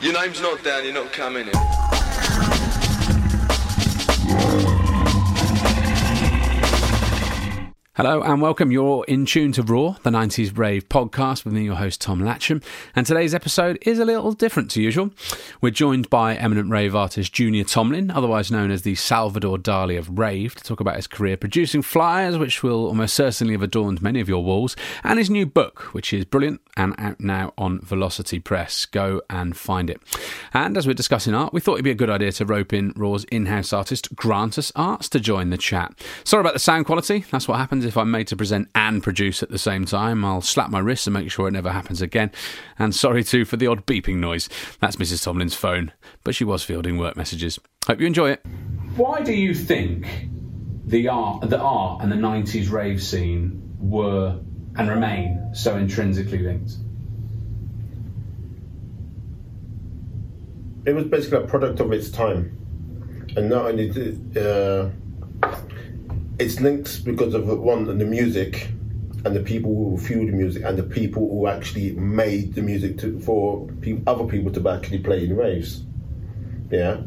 Your name's not down, you're not coming in. Hello and welcome. You're in tune to Raw, the 90s Rave podcast with me, your host Tom Latcham. And today's episode is a little different to usual. We're joined by eminent rave artist Junior Tomlin, otherwise known as the Salvador Dali of Rave, to talk about his career producing flyers, which will almost certainly have adorned many of your walls, and his new book, which is brilliant and out now on Velocity Press. Go and find it. And as we're discussing art, we thought it'd be a good idea to rope in Raw's in house artist, Grantus Arts, to join the chat. Sorry about the sound quality, that's what happens if I'm made to present and produce at the same time. I'll slap my wrists and make sure it never happens again. And sorry too for the odd beeping noise. That's Mrs. Tomlin's phone, but she was fielding work messages. Hope you enjoy it. Why do you think the art, the art and the 90s rave scene were and remain so intrinsically linked? it was basically a product of its time, and not only did, uh, it's linked because of one the music and the people who fueled the music and the people who actually made the music to, for pe- other people to actually play in raves. Yeah,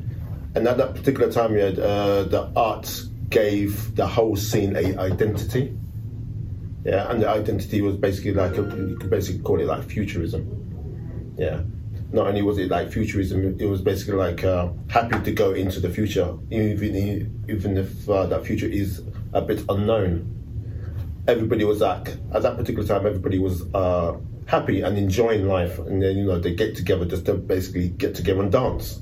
and at that particular time, yeah, uh, the arts gave the whole scene a identity. Yeah, and the identity was basically like a, you could basically call it like futurism. Yeah, not only was it like futurism, it was basically like uh, happy to go into the future, even even if uh, that future is a bit unknown. Everybody was like at that particular time, everybody was uh, happy and enjoying life, and then you know they get together just to basically get together and dance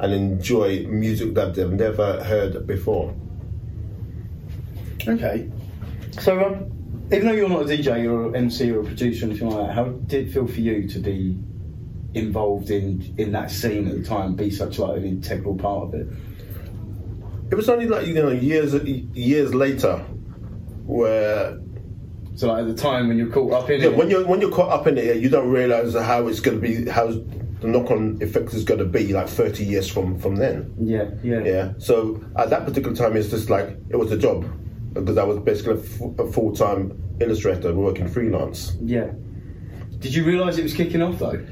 and enjoy music that they've never heard before. Okay. So, um, even though you're not a DJ or an MC or a producer or anything like that, how did it feel for you to be involved in in that scene at the time, be such like an integral part of it? It was only like you know years years later where So, like at the time when you're caught up in Yeah, it, when you're when you're caught up in it, you don't realize how it's going to be, how the knock-on effect is going to be like 30 years from from then. yeah, yeah, Yeah. So at that particular time, it's just like it was a job because I was basically a, a full-time illustrator working freelance. yeah. Did you realise it was kicking off though?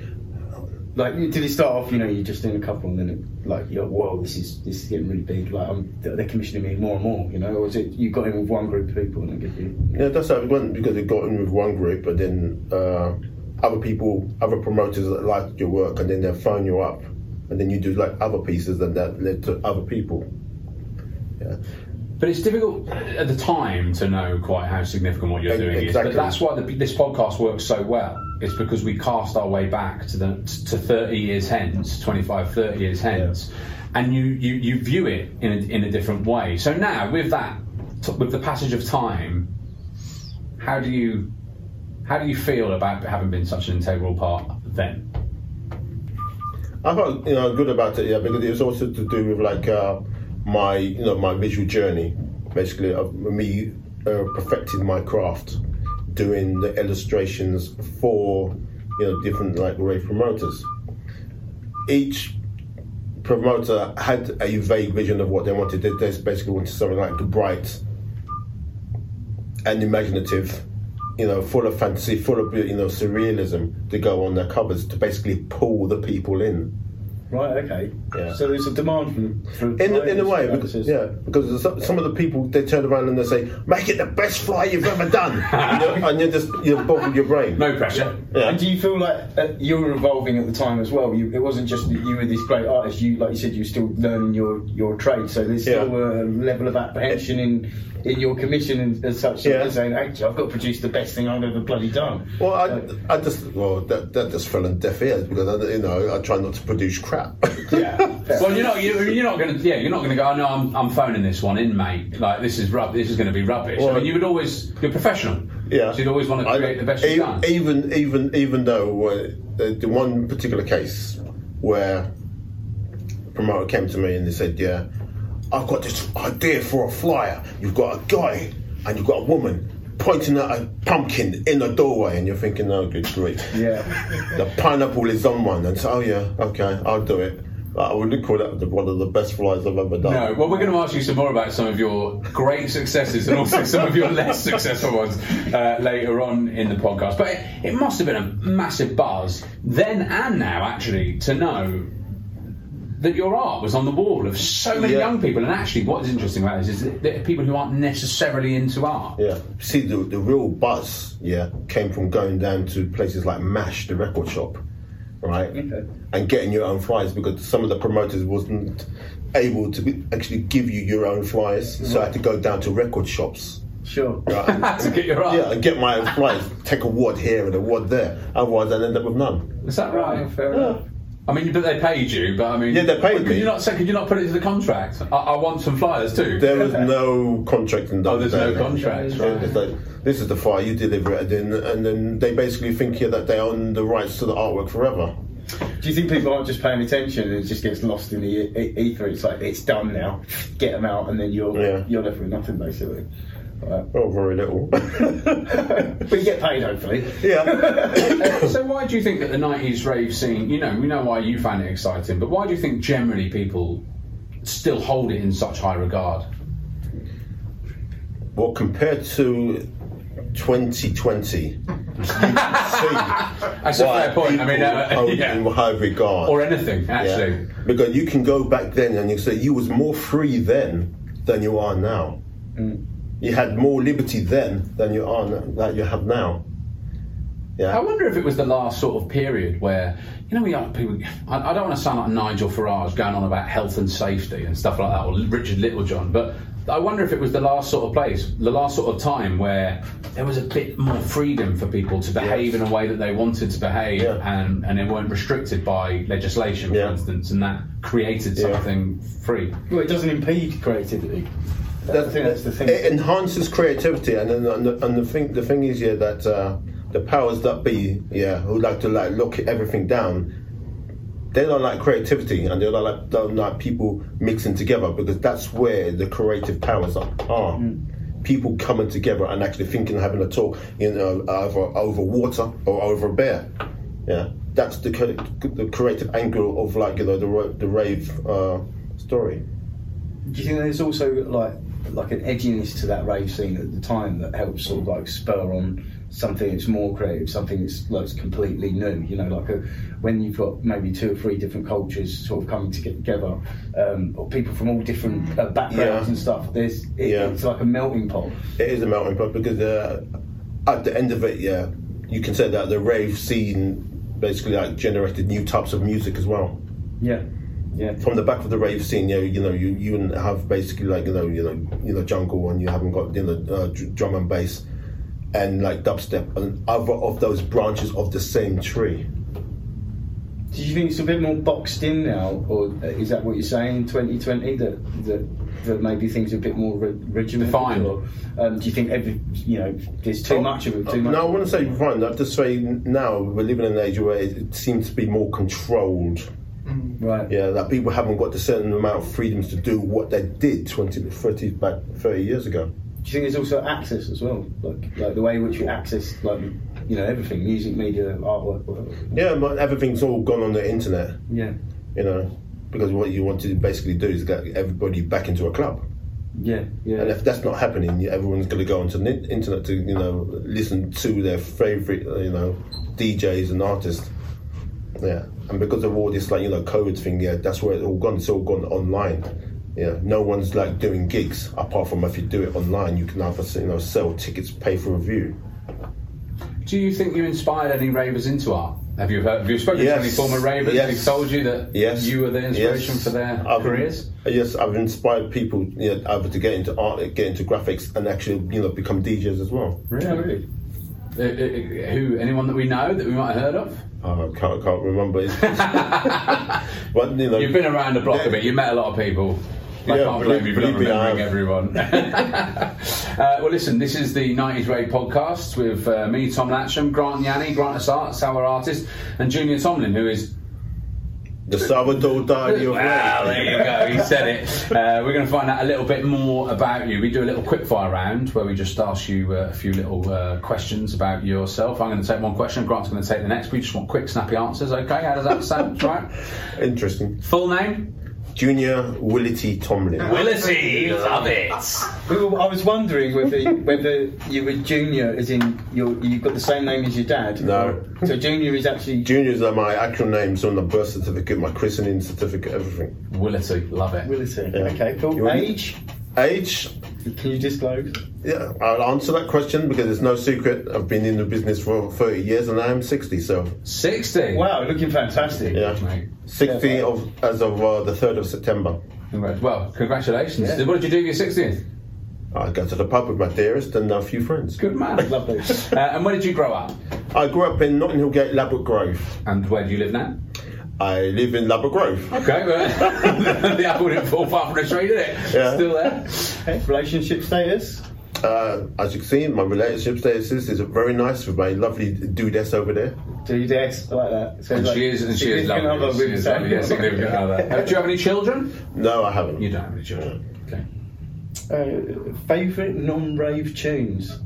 Like, did it start off? You know, you're just doing a couple, and then it, like, you're whoa, this is this is getting really big. Like, I'm, they're commissioning me more and more. You know, or was it you got in with one group of people and then you? Yeah, that's how it went because it got in with one group, but then uh, other people, other promoters that liked your work, and then they'll phone you up, and then you do like other pieces, and that led to other people. Yeah. But it's difficult at the time to know quite how significant what you're doing is. But that's why the, this podcast works so well. It's because we cast our way back to the to 30 years hence, 25, 30 years hence, and you, you, you view it in a, in a different way. So now, with that, with the passage of time, how do you how do you feel about having been such an integral part then? I felt you know good about it, yeah, because it was also to do with like uh, my you know my visual journey, basically of me uh, perfecting my craft, doing the illustrations for you know different like rave promoters. Each promoter had a vague vision of what they wanted. They they basically wanted something like bright and imaginative, you know, full of fantasy, full of you know surrealism to go on their covers to basically pull the people in. Right. Okay. Yeah. So there's a demand from, In, in a way, because, yeah, because some, some of the people they turn around and they say, "Make it the best fly you've ever done," and, you're, and you're just you're boggling your brain. No pressure. Yeah. And do you feel like uh, you were evolving at the time as well? You, it wasn't just that you were this great artist. You, like you said, you were still learning your, your trade. So there's Yeah. still a level of apprehension in in your commission and as such. Yeah. Yeah. Saying, actually, I've got to produce the best thing I've ever bloody done. Well, I, I just well that, that just fell on deaf ears because I, you know I try not to produce crap. Yeah. Well, you're not. You're, you're not going to. Yeah, you're not going to go. Oh, no, I'm, I'm phoning this one in, mate. Like this is rub. This is going to be rubbish. I mean, you would always. You're professional. Yeah, So you'd always want to I- create the best e- you can. Even even even though uh, the, the one particular case where a promoter came to me and they said, "Yeah, I've got this idea for a flyer. You've got a guy and you've got a woman." Pointing at a pumpkin in a doorway, and you're thinking, "Oh, good grief!" Yeah. The pineapple is on one, and so, "Oh yeah, okay, I'll do it." I wouldn't call that one of the best flies I've ever done. No, well, we're going to ask you some more about some of your great successes and also some of your less successful ones uh, later on in the podcast. But it, it must have been a massive buzz then and now, actually, to know that your art was on the wall of so many Yeah. young people. And actually, what is interesting about this is that there are people who aren't necessarily into art. Yeah. See, the, the real buzz, yeah, came from going down to places like MASH, the record shop, right? Okay. And getting your own flyers because some of the promoters wasn't able to be, actually give you your own flyers. So I had to go down to record shops. Sure. right, and- to get your art. yeah, and get my own flyers, take a wad here and a wad there. Otherwise, I'd end up with none. Is that right? Fair enough. I mean, but they paid you. But I mean, Yeah, they paid Could me. you not say? Could you not put it into the contract? I, I want some flyers too. There was no contract in oh, there's no there. contract. Yeah, Right. like, this is the file you deliver it, and then, and then they basically think yeah, that they own the rights to the artwork forever. Do you think people aren't just paying attention and it just gets lost in the ether? It's like it's done now. Get them out, and then you're Yeah. you're left with nothing basically. Right. Oh, very little. but you get paid hopefully. yeah. so why do you think that the 90s rave scene you know we know why you found it exciting but why do you think generally people still hold it in such high regard Well, compared to 2020, you can see that's a fair point I mean uh, yeah. in high regard. or anything actually Yeah. Because you can go back then and you say you was more free then than you are now. Mm. You had more liberty then than you are n- that you have now. Yeah. I wonder if it was the last sort of period where, you know, we have people. I, I don't want to sound like Nigel Farage going on about health and safety and stuff like that, or Richard Littlejohn, but I wonder if it was the last sort of place, the last sort of time where there was a bit more freedom for people to behave in a way that they wanted to behave, Yeah. and, and they weren't restricted by legislation, for Yeah. instance, and that created Yeah. something free. Well, it doesn't impede creativity. That's the thing. It enhances creativity, and and the, and the thing the thing is yeah that uh, the powers that be yeah who like to like lock everything down. They don't like creativity, and they don't like don't like people mixing together because that's where the creative powers are. are. People coming together and actually thinking, having a talk, you know, either over water or over a beer. Yeah, that's the the creative angle of like you know the the rave uh, story. Do you think there's also like like an edginess to that rave scene at the time that helps sort of like spur on something that's more creative, something that's like completely new? You know, like a, when you've got maybe two or three different cultures sort of coming to get together, um, or people from all different uh, backgrounds Yeah. and stuff. There's it, Yeah. it's like a melting pot. It is a melting pot because uh, at the end of it, yeah, you can say that the rave scene basically like generated new types of music as well. Yeah, yeah. From the back of the rave scene, yeah, you know, you you wouldn't have basically like you know, you know, you know, jungle, and you haven't got you know, uh, drum and bass, and like dubstep, and other of those branches of the same tree. Do you think it's a bit more boxed in now, or is that what you're saying? 2020 that that, that maybe things are a bit more re- regimented, Defined. or um, do you think every you know there's too much of it? Too much. No, I wouldn't say fine. I'd just say now we're living in an age where it, it seems to be more controlled. Right. Yeah, that people haven't got the certain amount of freedoms to do what they did 20, 30, back 30 years ago. Do you think there's also access as well, like like the way in which you access like you know everything, music, media, artwork, whatever. Yeah, but everything's all gone on the internet, Yeah. you know, because what you want to basically do is get everybody back into a club. Yeah. Yeah. And if that's not happening, everyone's going to go onto the internet to, you know, listen to their favorite, uh, you know, DJs and artists. Yeah, and because of all this, like you know, COVID thing, yeah, that's where it's all gone. It's all gone online. Yeah, no one's like doing gigs apart from if you do it online, you can either you know sell tickets, pay for a view. Do you think you inspired any ravers into art? Have you heard, have you spoken Yes. to any former ravers? Yes. Have they told you that Yes, you were the inspiration Yes. for their I've- careers? Yes, I've inspired people, you know, either to get into art, get into graphics, and actually, you know, become DJs as well. Yeah, really. Uh, uh, who? Anyone that we know that we might have heard of? Oh, I can't, can't remember. You know, You've been around the block a bit. You've met a lot of people. I Yeah, can't blame you for not believe remembering everyone. uh, well, listen, this is the 90s Rave podcast with uh, me, Tom Latcham, Grant Yanni, Grant Assart, our artist, and Junior Tomlin, who is The Salvador Dali of there you go. He said it. Uh, we're going to find out a little bit more about you. We do a little quickfire round where we just ask you uh, a few little uh, questions about yourself. I'm going to take one question. Grant's going to take the next. We just want quick, snappy answers. Okay, how does that sound? right. Interesting. Full name? Junior Willity Tomlin. Willity. Love it. We were- I was wondering whether whether you were junior, as in you you've got the same name as your dad. No. So junior is actually Juniors are my actual names on the birth certificate, my christening certificate, everything. Willity. Love it. Willity. Yeah. Okay, cool. Age? Age? Can you disclose? Yeah, I'll answer that question because it's no secret. I've been in the business for 30 years and I am 60, so 60. Wow, looking fantastic. yeah. Mate. 60 Yeah. of as of uh, the 3rd of September. Well, congratulations. Yeah. What did you do for your 60th? I go to the pub with my dearest and a few friends. Good man. Lovely. Uh, and where did you grow up? I grew up in Notting Hill Gate, Ladbroke Grove. And where do you live now? I live in Ladbroke Grove. Okay, well, the apple didn't fall far from the tree, did it? Yeah. Still there. Okay, relationship status? Uh, as you can see, my relationship status is very nice with my lovely dudess over there. Do you I like that? So And like she is, and she is lovely. other She is lovely. Yeah, significant other. Uh, do you have any children? No, I haven't. You don't have any children. Okay. Uh, favourite non-rave tunes?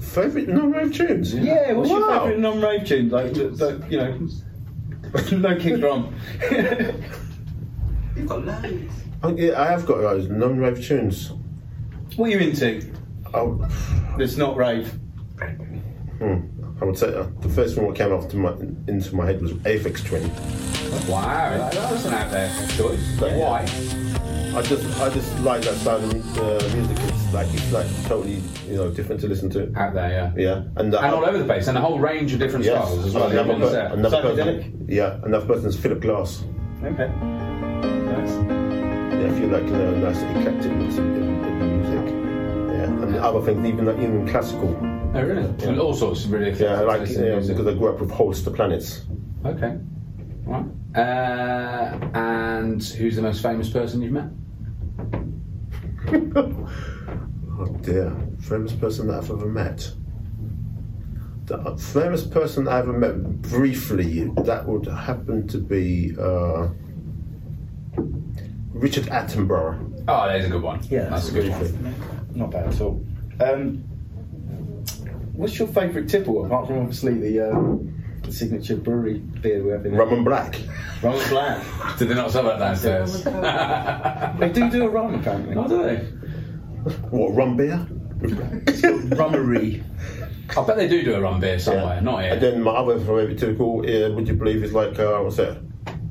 Favourite non-rave tunes? Yeah, what's your favourite non-rave tune? Like, the, the, you know, no kick drum. You've got loads. Oh, yeah, I have got those non-rave tunes. what are you into? Oh, That's not rave. hmm. I would say uh, the first one that came off to my, into my head was Aphex Twin. Wow, that, that was an out there choice. But why? I just, I just like that sound of uh, music. It's like, it's like totally, you know, different to listen to. Out there, yeah. Yeah, and, uh, And all over the place, and a whole range of different Yes, styles as well. another, per- another person. Yeah, another person is Philip Glass. Okay. Nice. Yeah, if you like, you know, nice eclectic mix of, of music. Yeah, and other things, even like, even classical. Oh, really? And all sorts of really Yeah, like yeah, because I grew up with Holst's Planets. Okay. Right. Uh, and who's the most famous person you've met? Oh dear, famous person that I've ever met. The famous person I ever met briefly, that would happen to be uh, Richard Attenborough. Oh, that is a good one. Yeah, that's a good one. Not bad at all. Um, what's your favourite tipple, apart from obviously the, uh, the signature brewery beer we have in Rum and Black. Rum and Black. Did they not sell that downstairs? They do do a rum, apparently. Oh, do they? What, rum beer? Rummery. I bet they do do a rum beer somewhere, not here. And then my other favourite typical, uh, would you believe, is like, uh, what's that?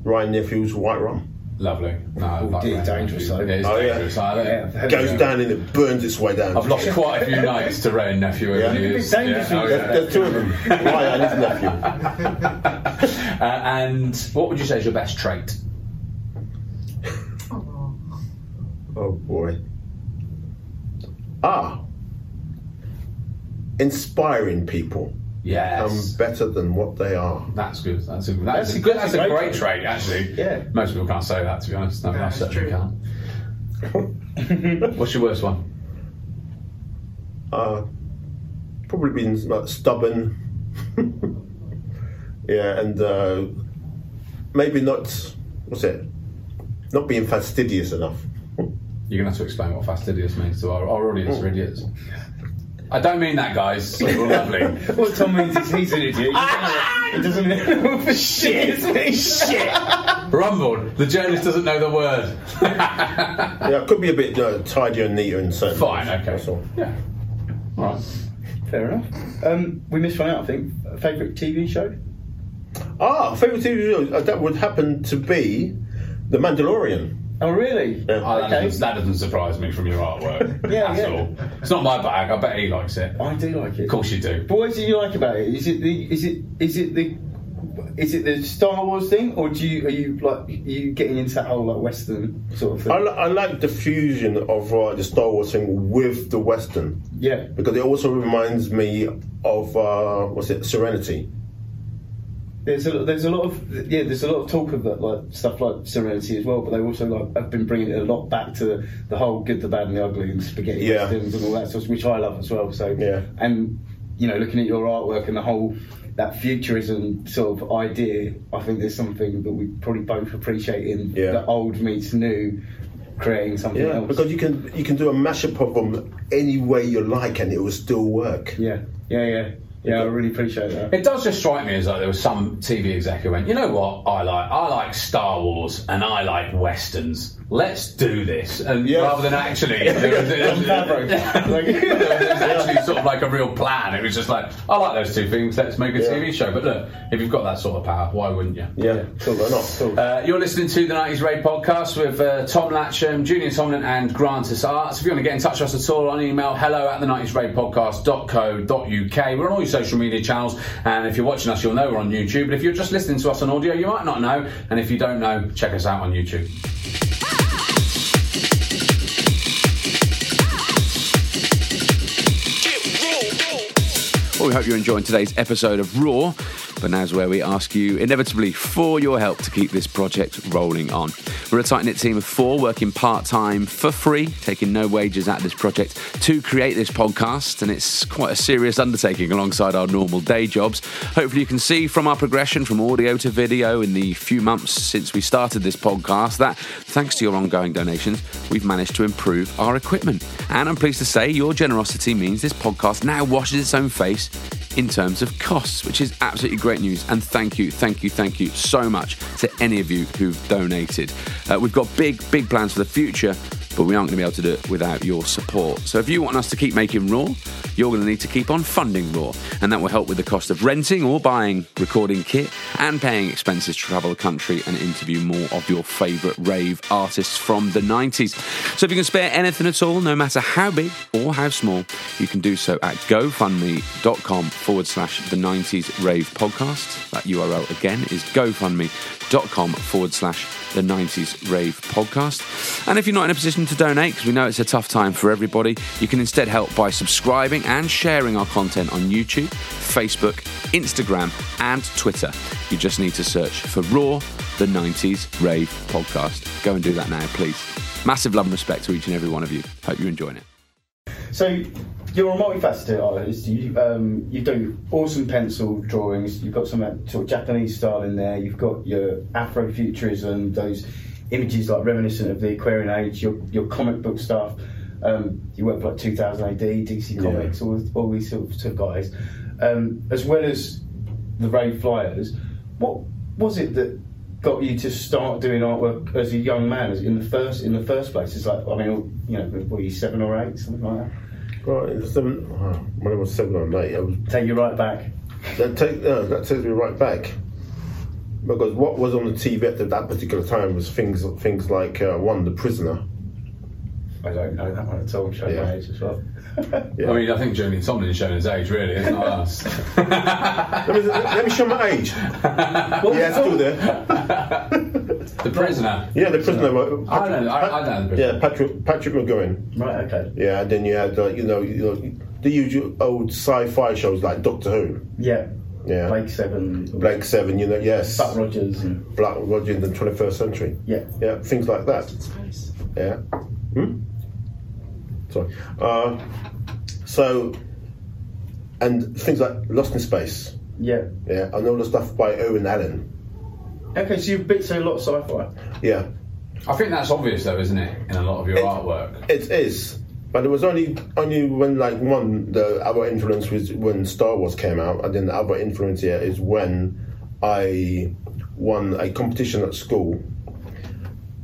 Wray and Nephew's White Rum. Lovely. No, I like dear, dangerous, though. It's Oh, dangerous. I think. Yeah. Goes down and it burns its way down. I've lost quite a few nights to Wray and Nephew over Yeah. the It's years. dangerous Yeah, oh, you yeah. There's two of them. Ryan and his nephew. Uh, and what would you say is your best trait? Oh boy. Ah. Inspiring people. Yes. I'm better than what they are. That's good. That's a, that's That's a a- good. that's That's a a great great trait, actually. Yeah. Most people can't say that, to be honest. No, I that's certainly true. can't. What's your worst one? Uh, probably been like, stubborn. yeah, and uh, maybe not. What's it? Not being fastidious enough. You're going to have to explain what fastidious means to our, our audience are idiots. I don't mean that, guys. You're lovely. What Tom means is he's an idiot. He doesn't know for shit. Shit. Rumbled. The journalist doesn't know the word. Yeah, it could be a bit uh, tidier and neater in certain. Fine, ways, okay. That's all. Yeah. All right. Fair enough. Um, we missed one out, I think. Favourite TV show? Ah, favourite TV show uh, that would happen to be The Mandalorian. Oh, really? Yeah. Oh, that, Okay. doesn't, that doesn't surprise me from your artwork. Yeah, at yeah. all. It's not my bag. I bet he likes it. I do like it. Of course you do. But what is it you like about it? Is it the is it is it the is it the Star Wars thing, or do you are you like are you getting into that whole like Western sort of thing? I, li- I like the fusion of uh, the Star Wars thing with the Western yeah, because it also reminds me of uh, what's it, Serenity. There's a there's a lot of yeah there's a lot of talk of that like stuff like Serenity as well, but they also like have been bringing it a lot back to the, the whole good, the bad, and the ugly, and spaghetti Yeah. westerns and all that stuff, which I love as well. So Yeah. and you know looking at your artwork and the whole that futurism sort of idea. I think there's something that we probably both appreciate in Yeah. the old meets new, creating something Yeah, else. because you can you can do a mashup of them any way you like, and it will still work. yeah, yeah, yeah, yeah. I really appreciate that. It does just strike me as like there was some TV exec who went, you know what, I like I like Star Wars and I like westerns. Let's do this, and Yes. rather than actually, there was, there was- Jon Favreau. there was actually sort of like a real plan. It was just like, I like those two things. Let's make a Yeah. TV show. But look, if you've got that sort of power, why wouldn't you? Yeah, cool. Why not? Cool. Uh, you're listening to the 90s Rave podcast with uh, Tom Latcham, Junior Tomlin, and Grantis Arts. If you want to get in touch with us at all on email, hello at the 90s Rave podcast.co.uk. We're on all your social media channels, and if you're watching us, you'll know we're on YouTube. But if you're just listening to us on audio, you might not know. And if you don't know, check us out on YouTube. Well, we hope you're enjoying today's episode of Raw, but now's where we ask you inevitably for your help to keep this project rolling on. We're a tight knit team of four working part time for free, taking no wages at this project to create this podcast, and it's quite a serious undertaking alongside our normal day jobs. Hopefully, you can see from our progression from audio to video in the few months since we started this podcast that, thanks to your ongoing donations, we've managed to improve our equipment. And I'm pleased to say your generosity means this podcast now washes its own face in terms of costs, which is absolutely great news. And thank you, thank you, thank you so much to any of you who've donated. Uh, we've got big, big plans for the future, but we aren't going to be able to do it without your support. So if you want us to keep making Raw, you're going to need to keep on funding Raw, and that will help with the cost of renting or buying recording kit and paying expenses to travel the country and interview more of your favourite rave artists from the 90s. So if you can spare anything at all, no matter how big or how small, you can do so at gofundme.com forward slash the 90s rave podcast. That URL again is gofundme.com forward slash the 90s rave podcast. And if you're not in a position to donate, because we know it's a tough time for everybody, you can instead help by subscribing and sharing our content on YouTube, Facebook, Instagram, and Twitter. You just need to search for Raw, the 90s rave podcast. Go and do that now, please. Massive love and respect to each and every one of you. Hope you're enjoying it. So you're a multifaceted artist. You um, you do awesome pencil drawings. You've got some sort of Japanese style in there. You've got your Afrofuturism, those images like reminiscent of the Aquarian Age. Your your comic book stuff. Um, you work for like 2000 AD, DC Yeah. Comics, all, all these sort of guys, um, as well as the Rave Flyers. What was it that got you to start doing artwork as a young man, as in the first in the first place? It's like I mean, you know, were you seven or eight, something like that? Right, seven, oh, when I was seven or eight, I was Take you right back. That, take, uh, that takes me right back. Because what was on the TV at that particular time was things things like uh, one, The Prisoner. I don't know that one at all. Show Yeah. my age as well. Yeah. I mean, I think Junior Tomlin's shown his age, really. It's not us. let, me, let me show my age. yeah, it's still there. the prisoner. Yeah, The Prisoner. uh, I know, I, I know the prisoner. Yeah, Patrick Patrick McGoohan. Right. Okay. Yeah, and then you had uh, you know you know the usual old sci-fi shows like Doctor Who. Yeah. Yeah, Blake Seven. Blake Seven. You know, yes, Buck Rogers. And, Black Roger in the 21st century. yeah. Yeah, things like that. Space. Yeah. Hmm? Sorry. Uh, so, and things like Lost in Space. Yeah. Yeah, and all the stuff by Irwin Allen. Okay, so you've bit so a lot of sci-fi. Yeah, I think that's obvious, though, isn't it, in a lot of your artwork? it is. But it was only only when like one the other influence was when Star Wars came out, and then the other influence here is when I won a competition at school,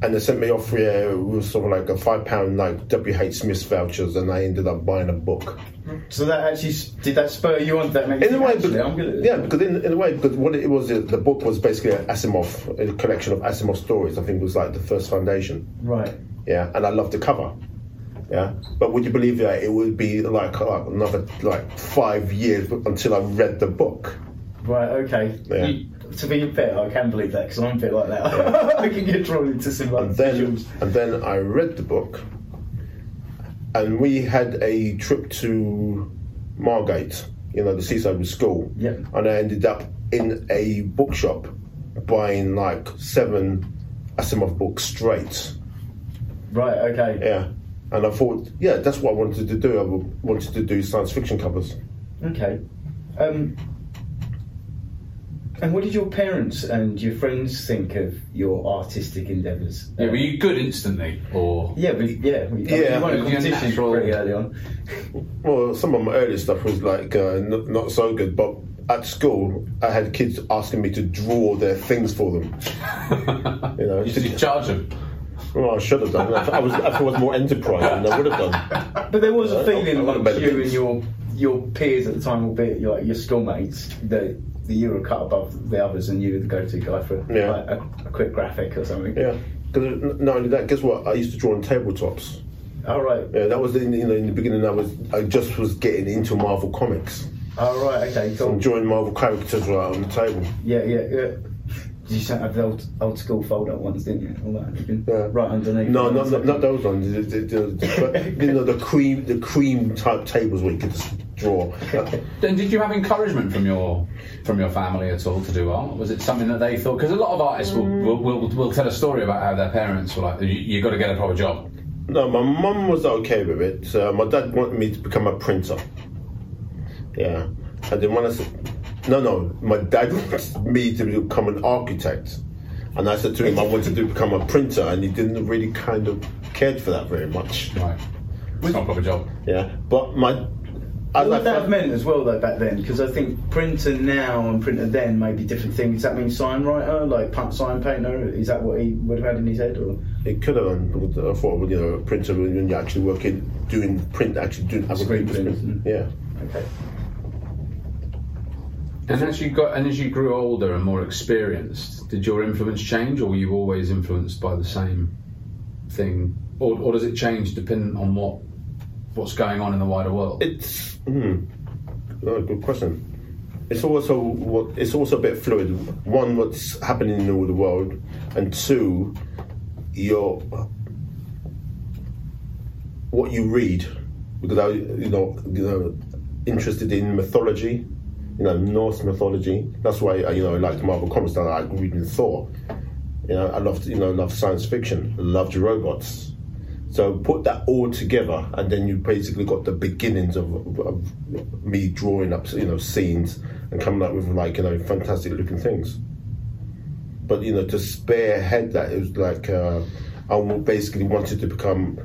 and they sent me off here with sort of like a five pound like W H Smith vouchers, and I ended up buying a book. So that actually did that spur you on? to That In a way, actually, because, I'm good at this. yeah, because in, in a way, because what it was, the book was basically an Asimov, a collection of Asimov stories. I think it was like the first foundation. Right. Yeah, and I loved the cover. Yeah, but would you believe that it would be like, like another like five years until I read the book? Right. Okay. Yeah. You, to be fair, I can believe that because I'm a bit like that. I can get drawn into some like And then, and then I read the book, and we had a trip to Margate, you know, the seaside with school. Yeah. And I ended up in a bookshop buying like seven Asimov books straight. Right. Okay. Yeah. And I thought, yeah, that's what I wanted to do. I wanted to do science fiction covers. Okay. Um, And what did your parents and your friends think of your artistic endeavours? Yeah, were you good instantly, or Yeah, but yeah, we, Yeah. you won a competition natural. pretty early on. Well, some of my early stuff was like uh, not, not so good, but at school I had kids asking me to draw their things for them. You know, did you charge them? Well, I should have done. I, I was, if I was more enterprising, than I would have done. But there was a feeling amongst better you and your your peers at the time, albeit your, your schoolmates, that you were cut above the others and you were the go-to guy for Yeah. like, a, a quick graphic or something. Yeah, because not only that, guess what? I used to draw on tabletops. All right. Yeah, that was in, you know in the beginning. I was I just was getting into Marvel comics. All right. Okay. So I'm drawing Marvel characters right on the table. Yeah. Yeah. Yeah. Did you have the old, old school fold-up ones, didn't you? All that. Yeah. Right underneath. No, not, not, not those ones. The, the, the, the- you know the cream the cream type tables where you could just draw. Then did you have encouragement from your from your family at all to do art? Was it something that they thought? Because a lot of artists will, will, will, will tell a story about how their parents were like, you, you got to get a proper job. No, my mum was okay with it. Uh, my dad wanted me to become a printer. Yeah, and then when I said, no, no, my dad wanted me to become an architect, and I said to him I wanted to become a printer, and he didn't really kind of cared for that very much. Right. It's not a proper job. Yeah, but my, I What like would that have meant as well, though, back then? Because I think printer now and printer then may be different things. Does that mean sign writer, like punt sign painter? Is that what he would have had in his head? Or It could have done. but I thought, you know, a printer when you're actually working, doing print, actually doing other Screen people's print. Yeah. okay, And as you got and as you grew older and more experienced, did your influence change, or were you always influenced by the same thing, or, or does it change depending on what what's going on in the wider world? It's hmm. oh, good question. It's also what it's also a bit fluid. One, what's happening in all the world, and two, your what you read. Because I, you know, you know, interested in mythology, you know, Norse mythology. That's why you know, I liked Marvel comics. I like reading Thor. You know, I loved, you know, loved science fiction. Loved robots. So put that all together, and then you basically got the beginnings of, of me drawing up, you know, scenes and coming up with like you know fantastic looking things. But you know, to spearhead that, it was like uh, I basically wanted to become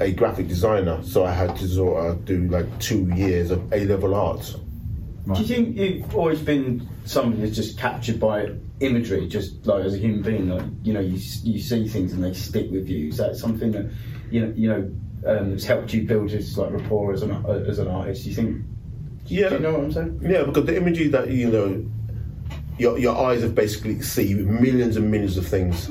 a graphic designer, so I had to sort of do like two years of A level art. Do you think you've always been someone that's just captured by imagery, just like as a human being? Like you know, you you see things and they stick with you. Is that something that you know you know um, helped you build this like rapport as an as an artist? Do you think? Yeah, Do you know what I'm saying? Yeah, because the imagery that you know, your your eyes have basically see millions and millions of things.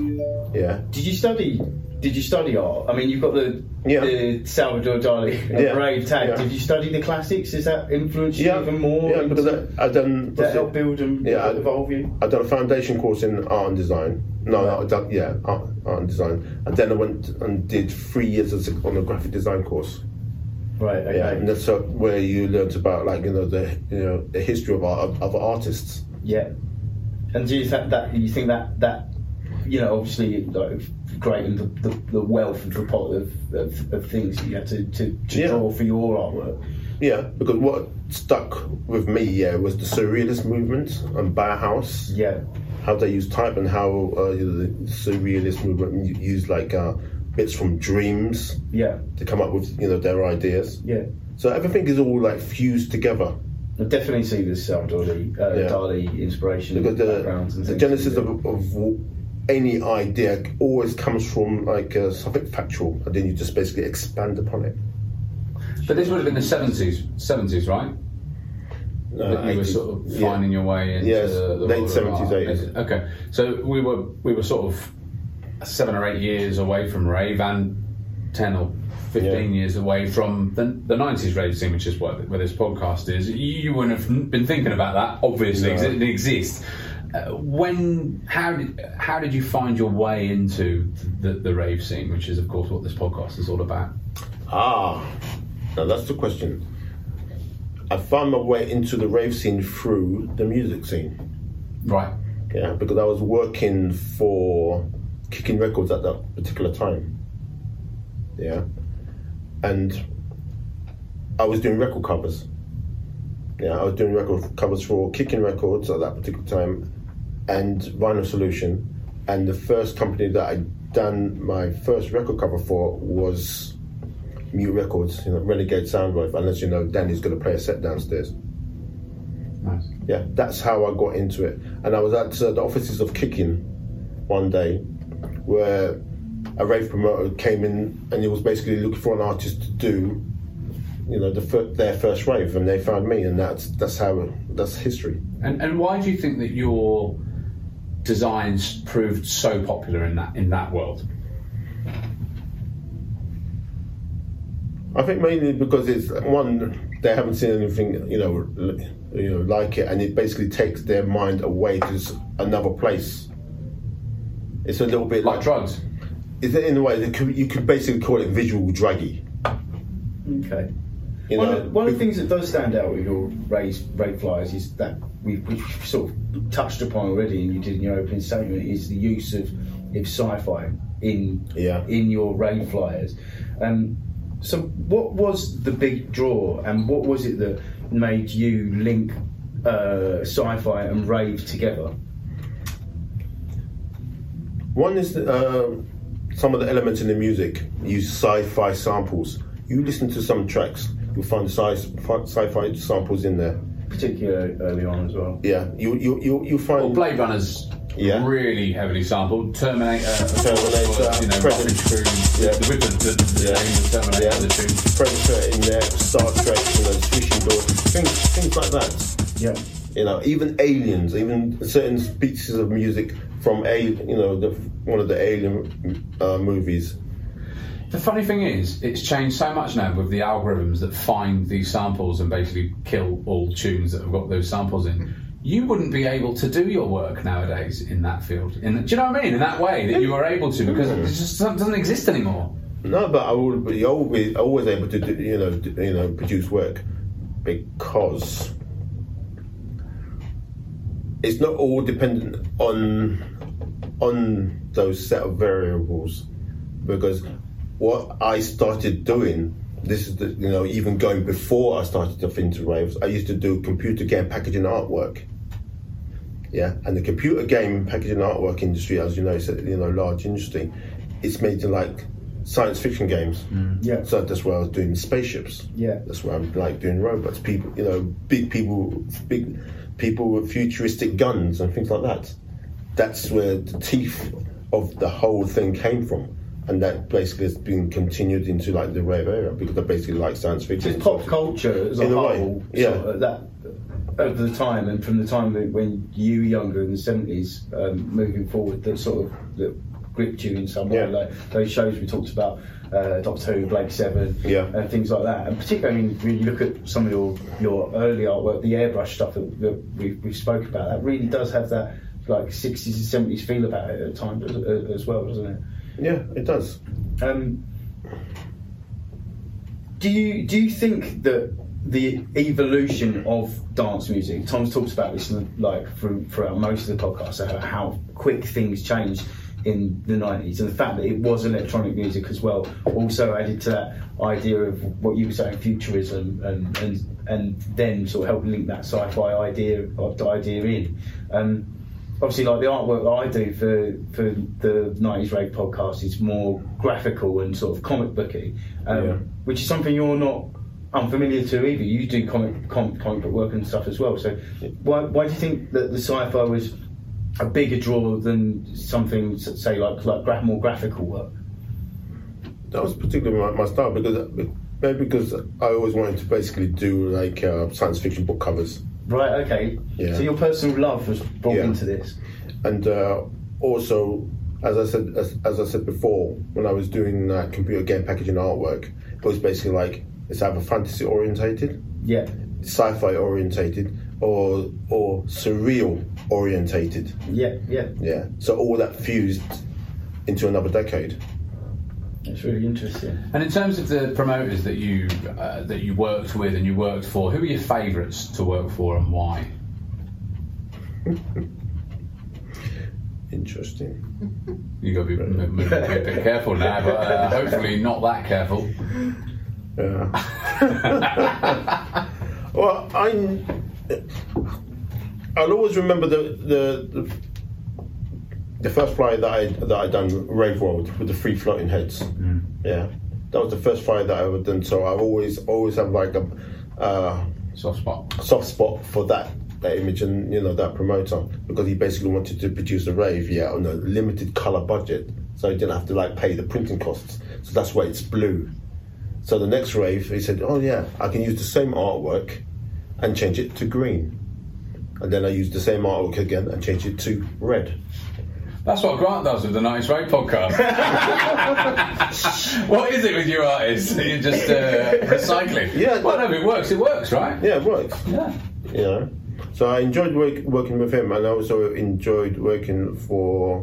Yeah, Did you study? Did you study art? I mean, you've got the Yeah. the Salvador Dali Yeah. brave tag. Yeah. Did you study the classics? Does that influence you even more? Yeah, because I've done Does that help build and Yeah, I- evolve you? I've done a foundation course in art and design. No, no, I done yeah, art, art and design, and then I went and did three years as a, on a graphic design course. Right. Okay. Yeah, and that's uh, where you learnt about like you know the you know the history of art of other artists. Yeah. And do you think that you think that that you know obviously like great and the, the, the wealth of report of, of, of things that you had to, to, to Yeah. draw for your artwork. Yeah, because what stuck with me, yeah, was the surrealist movement and Bauhaus. Yeah. how they use type and how uh, the surrealist movement used like uh, bits from dreams Yeah. to come up with you know their ideas. Yeah. So everything is all like fused together I definitely see the Salvador Dali, uh, Yeah. Dali inspiration because backgrounds the, and the genesis of, of any idea always comes from like uh, something factual, and then you just basically expand upon it. But this would have been the seventies, seventies, right? Uh, that you were sort of Yeah. finding your way into Yes, the late 70s, 80s. Okay, so we were we were sort of seven or eight years away from rave, and ten or fifteen Yeah. years away from the the nineties rave scene, which is what where this podcast is. You, you wouldn't have been thinking about that, obviously, No. it exists. Uh, when how did how did you find your way into the, the rave scene, which is of course what this podcast is all about? Ah, now that's the question. I found my way into the rave scene through the music scene. Right. Yeah, because I was working for Kickin Records at that particular time. Yeah, and I was doing record covers. Yeah, I was doing record covers for Kickin Records at that particular time, and Vinyl Solution. And the first company that I done my first record cover for was Mute Records, you know, Renegade Soundwave. Unless you know Danny's going to play a set downstairs. Nice. Yeah, that's how I got into it. And I was at uh, the offices of Kicking one day, where a rave promoter came in and he was basically looking for an artist to do, you know, the fir- their first rave, and they found me, and that's that's how that's history. And and why do you think that your designs proved so popular in that in that world? I think mainly because it's one they haven't seen anything you know you know like it, and it basically takes their mind away to another place. It's a little bit Like like, drugs. In a way you could basically call it visual druggy. Okay. You one, of, one of the things that does stand out with your raised rate flyers is that we, we've sort of touched upon already, and you did in your opening statement, is the use of, of sci-fi in Yeah. in your raid flyers. Um, so, what was the big draw, and what was it that made you link uh, sci-fi and rave together? One is uh, some of the elements in the music use sci-fi samples. You listen to some tracks, you'll find sci- sci-fi samples in there. Particularly early on as well. Yeah, you you you you Well, find Blade Runner's Yeah. really heavily sampled. Terminator, Terminator, you know, Predator. Rufige Kru, Yeah. the, with the, the, the Yeah. name of Terminator, Yeah. the tune. Predator in there, Star Trek, you know, swishing doors, things things like that. Yeah. You know, even aliens, even certain pieces of music from a you know the one of the alien uh, movies. The funny thing is, it's changed so much now with the algorithms that find these samples and basically kill all tunes that have got those samples in. You wouldn't be able to do your work nowadays in that field. In, do you know what I mean? In that way that you are able to, because it just doesn't exist anymore. No, but I will be always always able to do, you know do, you know produce work because it's not all dependent on on those set of variables. Because what I started doing this is the, you know even going before I started to into raves I used to do computer game packaging artwork. Yeah? And the computer game packaging artwork industry as you know is a you know large industry it's made to like science fiction games. Mm. Yeah. so that's where I was doing spaceships. Yeah. that's where I'm like doing robots. People you know big people big people with futuristic guns and things like that. That's where the teeth of the whole thing came from. And that basically has been continued into like the rave era because I basically like science fiction Just pop culture as a In a way, whole, yeah. sort of, that over the time and from the time when you were younger in the seventies, um, moving forward, that sort of that gripped you in some way. Yeah. Like those shows we talked about, uh, Doctor Who, Blake Seven, Yeah. and things like that. And particularly, I mean, when you look at some of your your early artwork, the airbrush stuff that, that we we spoke about, that really does have that like sixties and seventies feel about it at times as, as well, doesn't it? yeah it does Um, do you do you think that the evolution of dance music? Tom's talks about this like through, throughout most of the podcast, how quick things changed in the nineties, and the fact that it was electronic music as well also added to that idea of what you were saying, futurism, and and and then sort of helped link that sci-fi idea idea in. Um, obviously like the artwork I do for for the 90s Rave podcast is more graphical and sort of comic booky, um, Yeah. which is something you're not unfamiliar to either. You do comic com, comic book work and stuff as well. So why why do you think that the sci-fi was a bigger draw than something say like like gra- more graphical work? that was particularly my, my style because maybe because I always wanted to basically do like uh, science fiction book covers Right. Okay. Yeah. So your personal love was brought Yeah. into this. and uh, also as I said as, as I said before when I was doing uh, computer game packaging artwork it was basically like it's either fantasy orientated Yeah. sci-fi orientated or or surreal orientated Yeah. Yeah. yeah so all that fused into another decade It's really interesting. And in terms of the promoters that you uh, that you worked with and you worked for, who are your favourites to work for and why? interesting You got to be, m- m- be a bit careful now, but uh, hopefully not that careful. Yeah. well, I I'll always remember the, the the the first flyer that I that I done Rave World with the three floating heads. Yeah, that was the first flyer that I ever done. So I've always always have like a uh, Soft spot. soft spot for that that image and you know that promoter because he basically wanted to produce a rave yeah on a limited color budget so he didn't have to like pay the printing costs so that's why it's blue so the next rave he said oh yeah i can use the same artwork and change it to green and then i use the same artwork again and change it to red That's what Grant does with the Nice Rave podcast. what is it with you artists? You're just uh, recycling. Yeah, Well, no, if it works, it works, right? yeah it works Yeah. you know. So I enjoyed work, working with him, and I also enjoyed working for,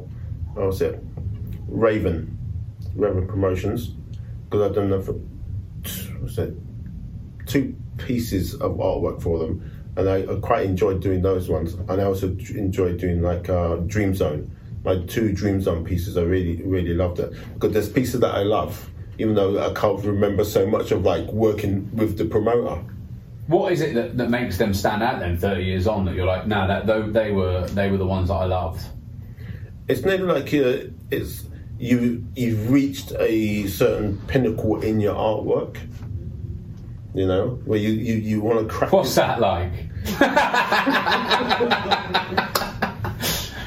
what was it, Raven, Raven Promotions, because I've done that for, what's it, two pieces of artwork for them, and I, I quite enjoyed doing those ones. And I also enjoyed doing like uh, Dream Zone, my two Dream Zone pieces. I really, really loved it because there's pieces that I love, even though I can't remember so much of like working with the promoter. What is it that, that makes them stand out then, 30 years on, that you're like, no, that they were they were the ones that I loved? it's nearly like uh, it's you you've reached a certain pinnacle in your artwork you know where you you, you want to craft What's that like?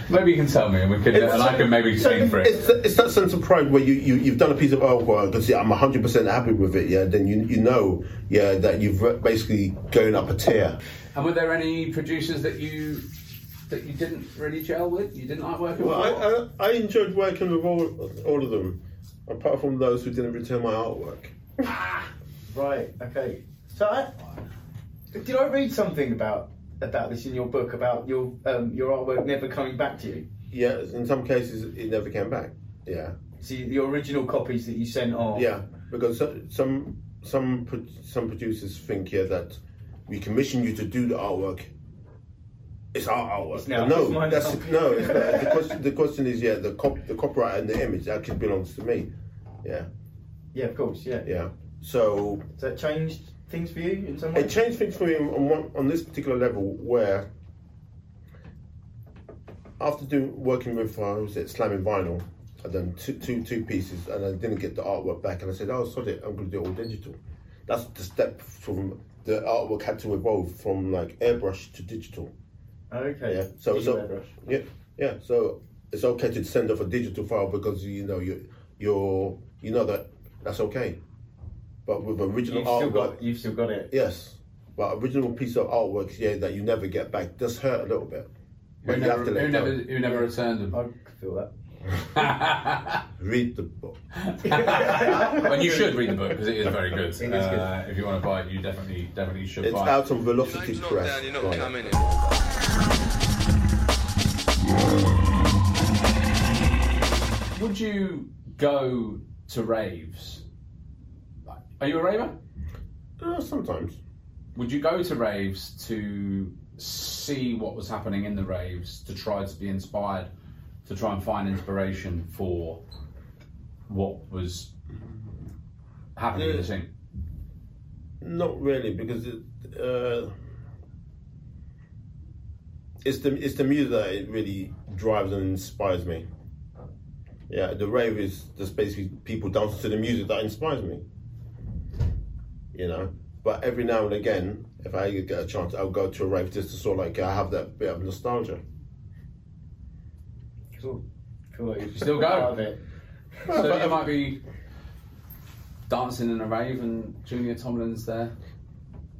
maybe you can tell me, and we can, and I can maybe aim for it. it's, it's that sense of pride where you, you you've done a piece of artwork and say I'm 100 percent happy with it yeah then you you know yeah that you've basically going up a tier And were there any producers that you that you didn't really gel with? You didn't like working well with? I, I, I enjoyed working with all all of them apart from those who didn't return my artwork Right. Okay. So, I, did I read something about about this in your book about your um, your artwork never coming back to you? yeah in some cases it never came back yeah See, the original copies that you sent off. Yeah, because some some some producers think yeah that we commission you to do the artwork. It's our artwork. It's now- no, it's that's now. no. It's not. The question, the question is yeah, the cop, the copyright and the image actually belongs to me. Yeah, Yeah, of course. Yeah. yeah. So Has that changed things for you in some way? it changed things for me on one on this particular level where after doing working with uh, was it Slammin' Vinyl, I done two, two two pieces and I didn't get the artwork back and I said, oh, sod it, I'm going to do it all digital. That's the step from the artwork had to evolve from like airbrush to digital. Okay. Yeah. So Digital so airbrush. yeah yeah. So it's okay to send off a digital file because you know you you're you know that that's okay. But with original You've still artwork, got. You've still got it. Yes, but original piece of artwork, yeah, that you never get back does hurt a little bit. who But you never, have to let who go. never, who never returned them? I can feel that. Read the book. and you should read the book because it is very good. It is good. Uh, if you want to buy it, you definitely, definitely should It's buy it. It's out on Velocity Lights Press. down, you're not Right. coming in. Would you go to raves? Are you a raver? Uh, sometimes. Would you go to raves to see what was happening in the raves, to try to be inspired, to try and find inspiration for what was happening in the scene? Not really, because it, uh, it's the it's the music that it really drives and inspires me. Yeah, the rave is just basically people dancing to the music that inspires me. You know, but every now and again, if I get a chance, I'll go to a rave just to sort of like I have that bit of nostalgia. Cool. Feel like you Still go? Part of it. So you might be dancing in a rave and Junior Tomlin's there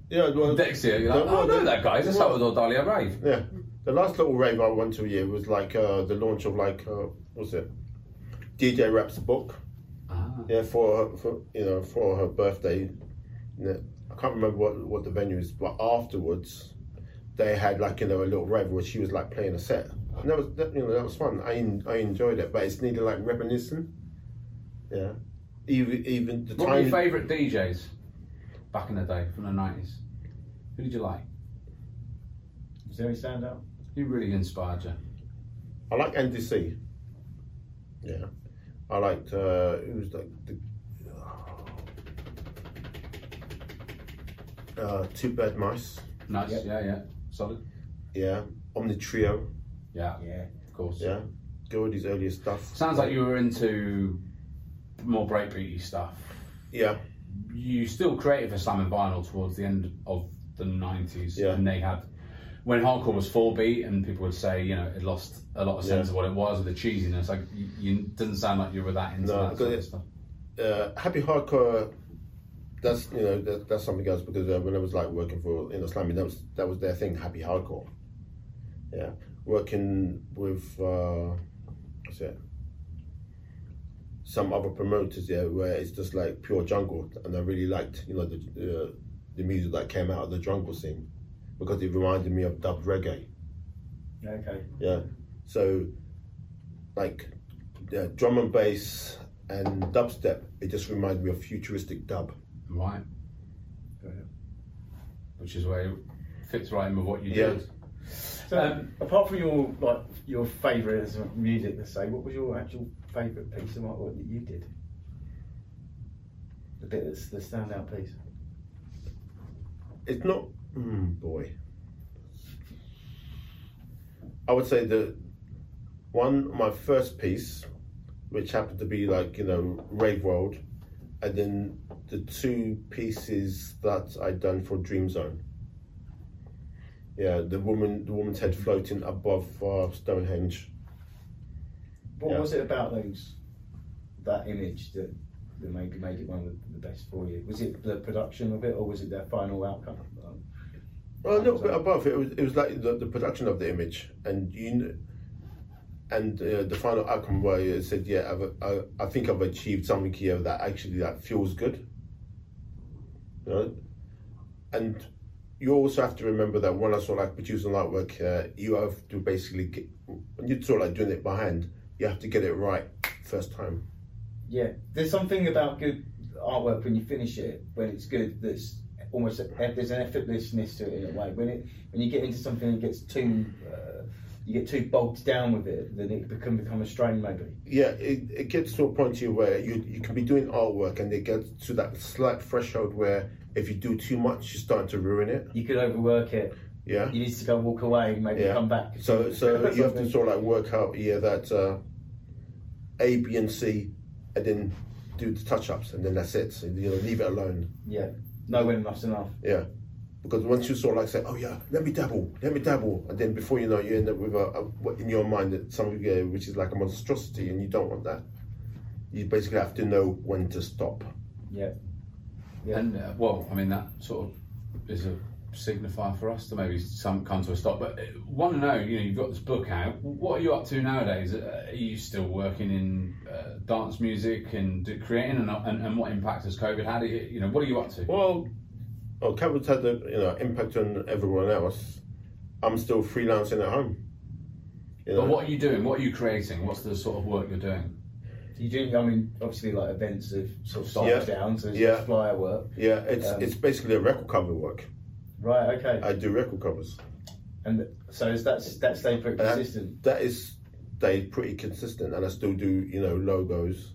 Yeah, well, next to you. You're like, well, oh, I know the- that guy. He's a well, Salvador Dali at rave. Yeah, the last little rave I went to a year was like uh, the launch of like uh, what's it, DJ Rap's book. Ah. Yeah, for her, for you know for her birthday. Yeah, I can't remember what what the venue is, but afterwards they had like you know a little rev where she was like playing a set, and that was that, you know that was fun. I I enjoyed it, but it's needed like reminiscing. Yeah, even even the What were your favourite DJs back in the day from the 90s? Who did you like? Is there any standout? Who really inspired you? I like NDC. Yeah, I liked uh, who was like the. Uh, Two Bad Mice, Nice, Yep. yeah, yeah. Solid. yeah. Omni Trio, Yeah, Yeah. of course. yeah. Goldie's earlier stuff. Sounds like you were into more breakbeaty stuff. Yeah, You still created for Slammin' Vinyl towards the end of the nineties, Yeah. and they had when hardcore was four beat, and people would say you know it lost a lot of sense Yeah. of what it was with the cheesiness. Like you, you didn't sound like you were that into No, that sort of stuff. uh, happy hardcore. That's you know that, that's something else because uh, when I was like working for you know Slammin', that was that was their thing. Happy hardcore. Yeah, working with uh, what's it? Some other promoters, yeah, where it's just like pure jungle, and I really liked you know the uh, the music that came out of the jungle scene because it reminded me of dub reggae. Okay. Yeah. So, like, yeah, drum and bass and dubstep, it just reminded me of futuristic dub. Right, Brilliant. which is where it fits right in with what you Yeah. did. So, Um, apart from your like your favourite of music, let's say, what was your actual favourite piece of artwork that you did? The bit that's the standout piece. It's not, mm, boy. I would say the one, my first piece, which happened to be like, you know, Rave World, and then the two pieces that I'd done for Dream Zone. Yeah, the woman, the woman's head floating above uh, Stonehenge. What Yeah. was it about those that image that, that maybe made it one of the best for you? Was it the production of it, or was it their final outcome? Well, a little bit above. It was it was like the, the production of the image, and you, kn- and uh, the final outcome where it said, "Yeah, I've, I, I think I've achieved something here that actually that feels good." You know, and you also have to remember that when I of like producing artwork, uh, you have to basically get you're sort of like doing it by hand, you have to get it right first time. Yeah, there's something about good artwork when you finish it, when it's good, that's almost there's an effortlessness to it in a way. When it when you get into something that gets too uh, you get too bogged down with it, then it can become a strain maybe. Yeah, it, it gets to a point here where you you can be doing artwork, and it gets to that slight threshold where if you do too much, you're starting to ruin it. You could overwork it. Yeah. You need to go walk away, and maybe Yeah. come back. So so you have to sort of like work out yeah that uh, A, B, and C, and then do the touch ups, and then that's it. So, you know, leave it alone. yeah, No when enough's enough. Yeah. Because once you sort of like say, oh yeah, let me dabble, let me dabble, and then before you know, you end up with a, a in your mind that something yeah, which is like a monstrosity, and you don't want that. You basically have to know when to stop. Yeah, yeah. And uh, well, I mean that sort of is a signifier for us to maybe some come to a stop. But uh, want to know, you know, you've got this book out. What are you up to nowadays? Uh, are you still working in uh, dance music and creating, and, and, and what impact has COVID had? You know, what are you up to? Well, oh, COVID's had the you know impact on everyone else. I'm still freelancing at home. You know, But what are you doing? What are you creating? What's the sort of work you're doing? You do, I mean, obviously, like events have sort of stopped Yeah. down, so there's Yeah. flyer work. yeah, it's Um, it's basically a record cover work. Right, okay. I do record covers. and so is that that stayed pretty And that- consistent? that is stayed pretty consistent, and I still do you know logos.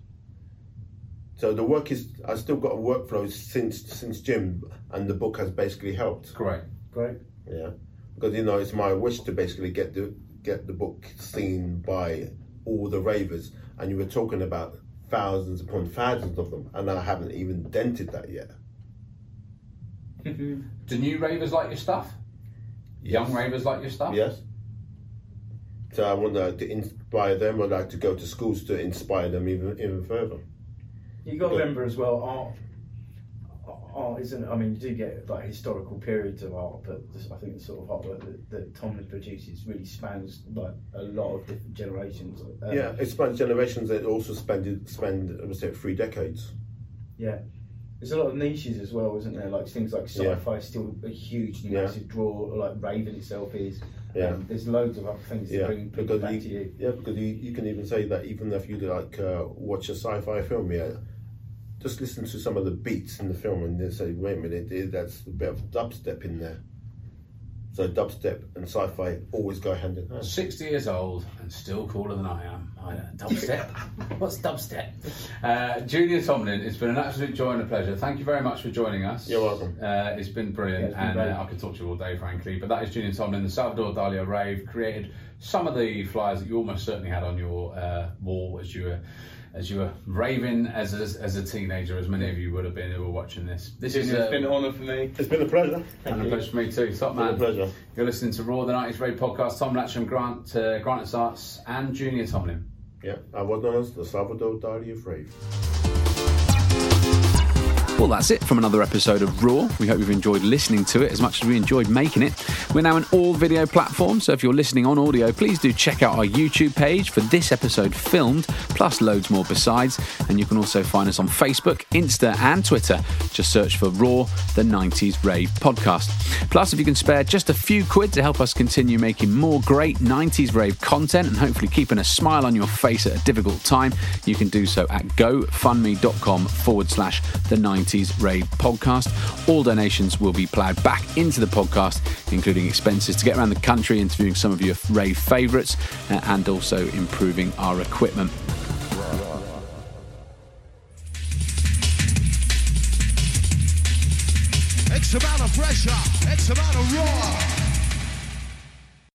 So the work is I still got a workflow since since gym, and the book has basically helped. Great. Great. Yeah, because you know it's my wish to basically get the get the book seen by all the ravers, and you were talking about thousands upon thousands of them, and I haven't even dented that yet. Mm-hmm. Do new ravers like your stuff? Young ravers like your stuff? Yes. So I want to, to inspire them. I'd like to go to schools to inspire them even even further. You got to remember as well, art. Art isn't. I mean, you do get like historical periods of art, but this, I think the sort of artwork that, that Tom has produced is really spans like a lot of different generations. Um, Yeah, it spans generations. It also spend I would say three decades. yeah. There's a lot of niches as well, isn't there? Like things like sci-fi is still a huge, Yeah. massive draw. Like Raven itself is. Yeah. Um, there's loads of other things to Yeah, bring people because back you, to you. yeah, because you, you can even say that even if you like uh, watch a sci-fi film, yeah, just listen to some of the beats in the film and then say, wait a minute, that's a bit of dubstep in there. So dubstep and sci-fi always go hand in hand. 60 years old and still cooler than I am. I, uh, dubstep? What's dubstep? Uh, Junior Tomlin, it's been an absolute joy and a pleasure. Thank you very much for joining us. You're welcome. Uh, it's been brilliant, Yeah, it's been and great. uh, I could talk to you all day, frankly. But that is Junior Tomlin, the Salvador Dali rave, created some of the flyers that you almost certainly had on your uh, wall as you were as you were raving as a, as a teenager, as many of you would have been who were watching this. This is It's uh, been an honour for me. It's been a pleasure. and a pleasure for me too. Top been a man. pleasure. You're listening to Raw the 90s Rave podcast. Tom Latchem, Grant, uh, Grant Sarts, and Junior Tomlin. Yeah, I was known as the Salvador Dali of Rave. Well, that's it from another episode of Raw. We hope you've enjoyed listening to it as much as we enjoyed making it. We're now an all video platform, so if you're listening on audio, please do check out our YouTube page for this episode filmed, plus loads more besides. And you can also find us on Facebook, Insta, and Twitter. Just search for Raw, the 90s Rave podcast. Plus, if you can spare just a few quid to help us continue making more great 90s Rave content and hopefully keeping a smile on your face at a difficult time, you can do so at gofundme.com forward slash the 90s Rave podcast. All donations will be ploughed back into the podcast, including expenses to get around the country interviewing some of your rave favourites uh, and also improving our equipment. X amount of pressure, X amount of raw.